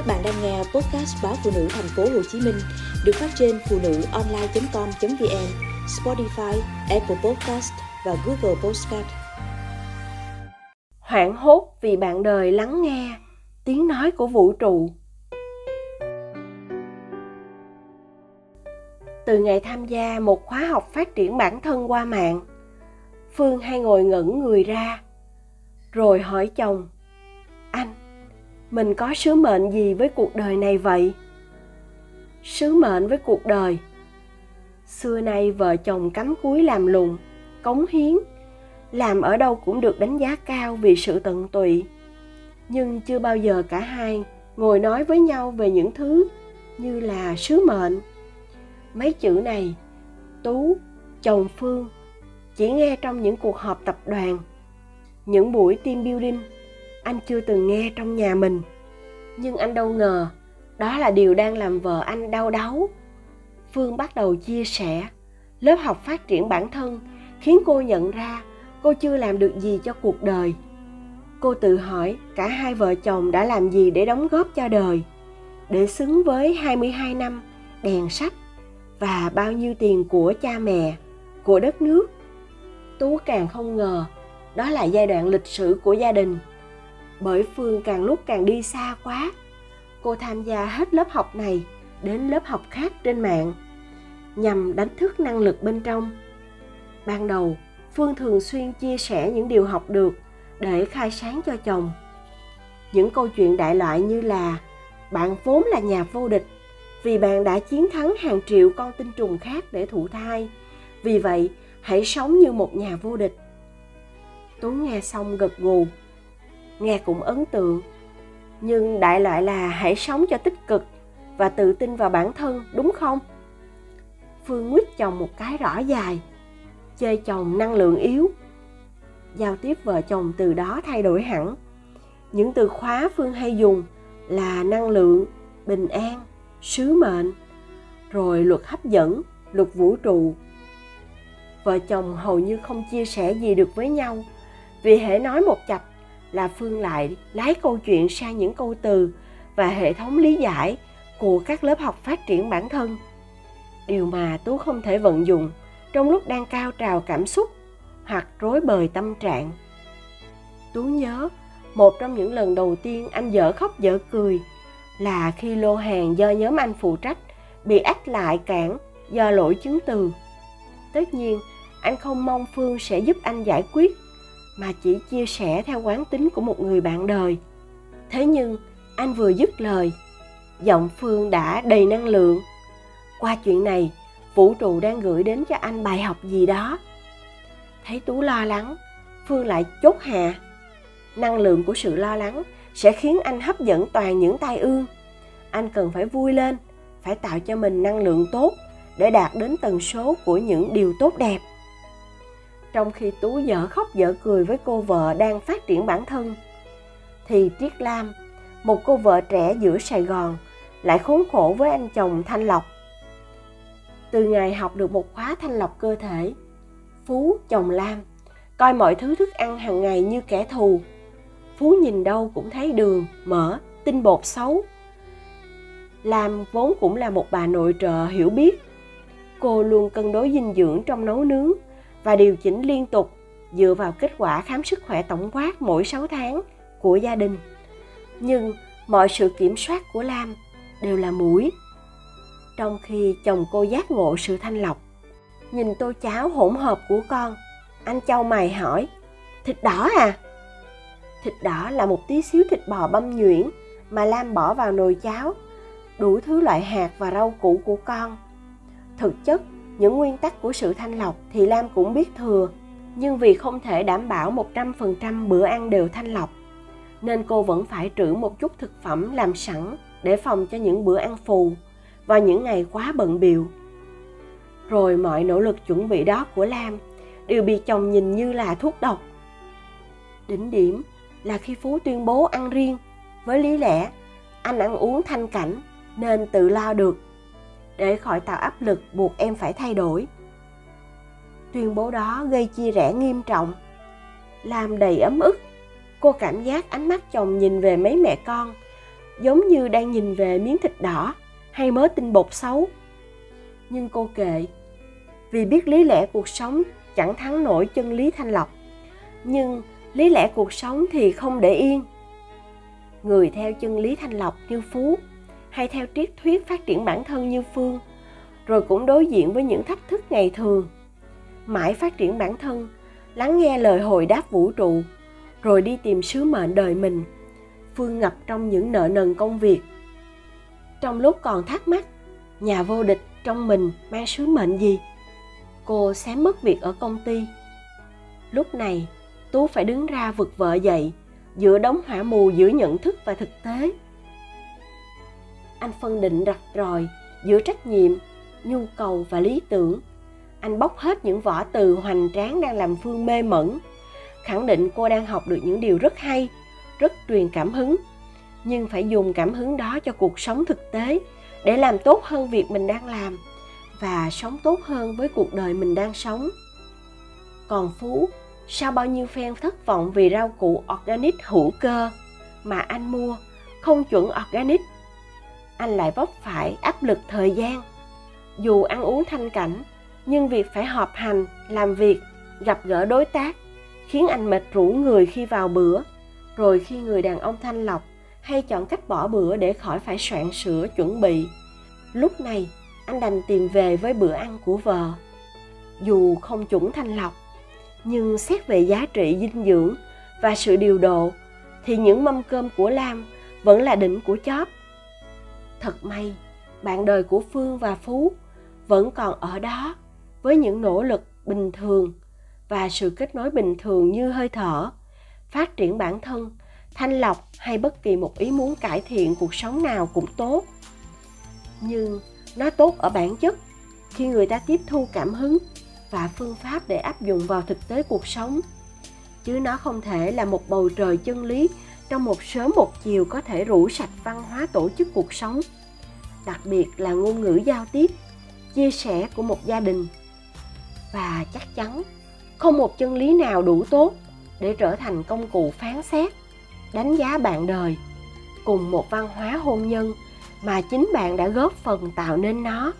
Các bạn đang nghe podcast báo phụ nữ thành phố Hồ Chí Minh được phát trên phụ nữ online.com.vn, Spotify, Apple Podcast và Google Podcast. Hoảng hốt vì bạn đời lắng nghe tiếng nói của vũ trụ. Từ ngày tham gia một khóa học phát triển bản thân qua mạng, Phương hay ngồi ngẩn người ra, rồi hỏi chồng, mình có sứ mệnh gì với cuộc đời này vậy? Sứ mệnh với cuộc đời. Xưa nay vợ chồng cắm cúi làm lùng cống hiến, làm ở đâu cũng được đánh giá cao vì sự tận tụy. Nhưng chưa bao giờ cả hai ngồi nói với nhau về những thứ như là sứ mệnh. Mấy chữ này, tú, chồng phương, chỉ nghe trong những cuộc họp tập đoàn, những buổi team building anh chưa từng nghe trong nhà mình. Nhưng anh đâu ngờ đó là điều đang làm vợ anh đau đáu. Phương bắt đầu chia sẻ lớp học phát triển bản thân khiến cô nhận ra cô chưa làm được gì cho cuộc đời. Cô tự hỏi cả hai vợ chồng đã làm gì để đóng góp cho đời. Để xứng với 22 năm đèn sách và bao nhiêu tiền của cha mẹ, của đất nước. Tú càng không ngờ đó là giai đoạn lịch sử của gia đình bởi phương càng lúc càng đi xa quá. Cô tham gia hết lớp học này đến lớp học khác trên mạng, nhằm đánh thức năng lực bên trong. Ban đầu, phương thường xuyên chia sẻ những điều học được để khai sáng cho chồng. Những câu chuyện đại loại như là, bạn vốn là nhà vô địch, vì bạn đã chiến thắng hàng triệu con tinh trùng khác để thụ thai, vì vậy hãy sống như một nhà vô địch. Tú nghe xong gật gù nghe cũng ấn tượng. Nhưng đại loại là hãy sống cho tích cực và tự tin vào bản thân, đúng không? Phương nguyết chồng một cái rõ dài, chơi chồng năng lượng yếu. Giao tiếp vợ chồng từ đó thay đổi hẳn. Những từ khóa phương hay dùng là năng lượng, bình an, sứ mệnh, rồi luật hấp dẫn, luật vũ trụ. Vợ chồng hầu như không chia sẻ gì được với nhau, vì hễ nói một chập là phương lại lái câu chuyện sang những câu từ và hệ thống lý giải của các lớp học phát triển bản thân. Điều mà tú không thể vận dụng trong lúc đang cao trào cảm xúc hoặc rối bời tâm trạng. Tú nhớ, một trong những lần đầu tiên anh dở khóc dở cười là khi lô hàng do nhóm anh phụ trách bị ách lại cản do lỗi chứng từ. Tất nhiên, anh không mong phương sẽ giúp anh giải quyết mà chỉ chia sẻ theo quán tính của một người bạn đời. Thế nhưng, anh vừa dứt lời, giọng phương đã đầy năng lượng. Qua chuyện này, vũ trụ đang gửi đến cho anh bài học gì đó. Thấy tú lo lắng, phương lại chốt hạ. Năng lượng của sự lo lắng sẽ khiến anh hấp dẫn toàn những tai ương. Anh cần phải vui lên, phải tạo cho mình năng lượng tốt để đạt đến tần số của những điều tốt đẹp trong khi tú dở khóc dở cười với cô vợ đang phát triển bản thân, thì triết lam, một cô vợ trẻ giữa sài gòn, lại khốn khổ với anh chồng thanh lộc. Từ ngày học được một khóa thanh lọc cơ thể, phú, chồng lam, coi mọi thứ thức ăn hàng ngày như kẻ thù. Phú nhìn đâu cũng thấy đường, mỡ, tinh bột xấu. Lam vốn cũng là một bà nội trợ hiểu biết. Cô luôn cân đối dinh dưỡng trong nấu nướng và điều chỉnh liên tục dựa vào kết quả khám sức khỏe tổng quát mỗi 6 tháng của gia đình. Nhưng mọi sự kiểm soát của Lam đều là mũi. Trong khi chồng cô giác ngộ sự thanh lọc, nhìn tô cháo hỗn hợp của con, anh châu mày hỏi, thịt đỏ à? Thịt đỏ là một tí xíu thịt bò băm nhuyễn mà Lam bỏ vào nồi cháo, đủ thứ loại hạt và rau củ của con. Thực chất, những nguyên tắc của sự thanh lọc thì Lam cũng biết thừa, nhưng vì không thể đảm bảo 100% bữa ăn đều thanh lọc, nên cô vẫn phải trữ một chút thực phẩm làm sẵn để phòng cho những bữa ăn phù và những ngày quá bận biệu. Rồi mọi nỗ lực chuẩn bị đó của Lam đều bị chồng nhìn như là thuốc độc. Đỉnh điểm là khi Phú tuyên bố ăn riêng, với lý lẽ anh ăn uống thanh cảnh nên tự lo được để khỏi tạo áp lực buộc em phải thay đổi. Tuyên bố đó gây chia rẽ nghiêm trọng, làm đầy ấm ức. Cô cảm giác ánh mắt chồng nhìn về mấy mẹ con, giống như đang nhìn về miếng thịt đỏ hay mớ tinh bột xấu. Nhưng cô kệ vì biết lý lẽ cuộc sống chẳng thắng nổi chân lý thanh lọc, nhưng lý lẽ cuộc sống thì không để yên. Người theo chân lý thanh lọc như phú hay theo triết thuyết phát triển bản thân như phương, rồi cũng đối diện với những thách thức ngày thường. Mãi phát triển bản thân, lắng nghe lời hồi đáp vũ trụ, rồi đi tìm sứ mệnh đời mình, phương ngập trong những nợ nần công việc. Trong lúc còn thắc mắc, nhà vô địch trong mình mang sứ mệnh gì? Cô xém mất việc ở công ty. Lúc này, tú phải đứng ra vực vợ dậy, giữa đống hỏa mù giữa nhận thức và thực tế anh phân định rạch ròi giữa trách nhiệm, nhu cầu và lý tưởng. Anh bóc hết những vỏ từ hoành tráng đang làm phương mê mẩn, khẳng định cô đang học được những điều rất hay, rất truyền cảm hứng. Nhưng phải dùng cảm hứng đó cho cuộc sống thực tế, để làm tốt hơn việc mình đang làm, và sống tốt hơn với cuộc đời mình đang sống. Còn phú, sau bao nhiêu phen thất vọng vì rau củ organic hữu cơ mà anh mua, không chuẩn organic anh lại vấp phải áp lực thời gian. Dù ăn uống thanh cảnh, nhưng việc phải họp hành, làm việc, gặp gỡ đối tác khiến anh mệt rũ người khi vào bữa. Rồi khi người đàn ông thanh lọc hay chọn cách bỏ bữa để khỏi phải soạn sửa chuẩn bị, lúc này anh đành tìm về với bữa ăn của vợ. Dù không chuẩn thanh lọc, nhưng xét về giá trị dinh dưỡng và sự điều độ, thì những mâm cơm của lam vẫn là đỉnh của chóp thật may, bạn đời của phương và phú vẫn còn ở đó với những nỗ lực bình thường và sự kết nối bình thường như hơi thở, phát triển bản thân, thanh lọc hay bất kỳ một ý muốn cải thiện cuộc sống nào cũng tốt. Nhưng nó tốt ở bản chất, khi người ta tiếp thu cảm hứng và phương pháp để áp dụng vào thực tế cuộc sống, chứ nó không thể là một bầu trời chân lý trong một sớm một chiều có thể rủ sạch văn hóa tổ chức cuộc sống. Đặc biệt là ngôn ngữ giao tiếp, chia sẻ của một gia đình. Và chắc chắn, không một chân lý nào đủ tốt để trở thành công cụ phán xét, đánh giá bạn đời cùng một văn hóa hôn nhân mà chính bạn đã góp phần tạo nên nó.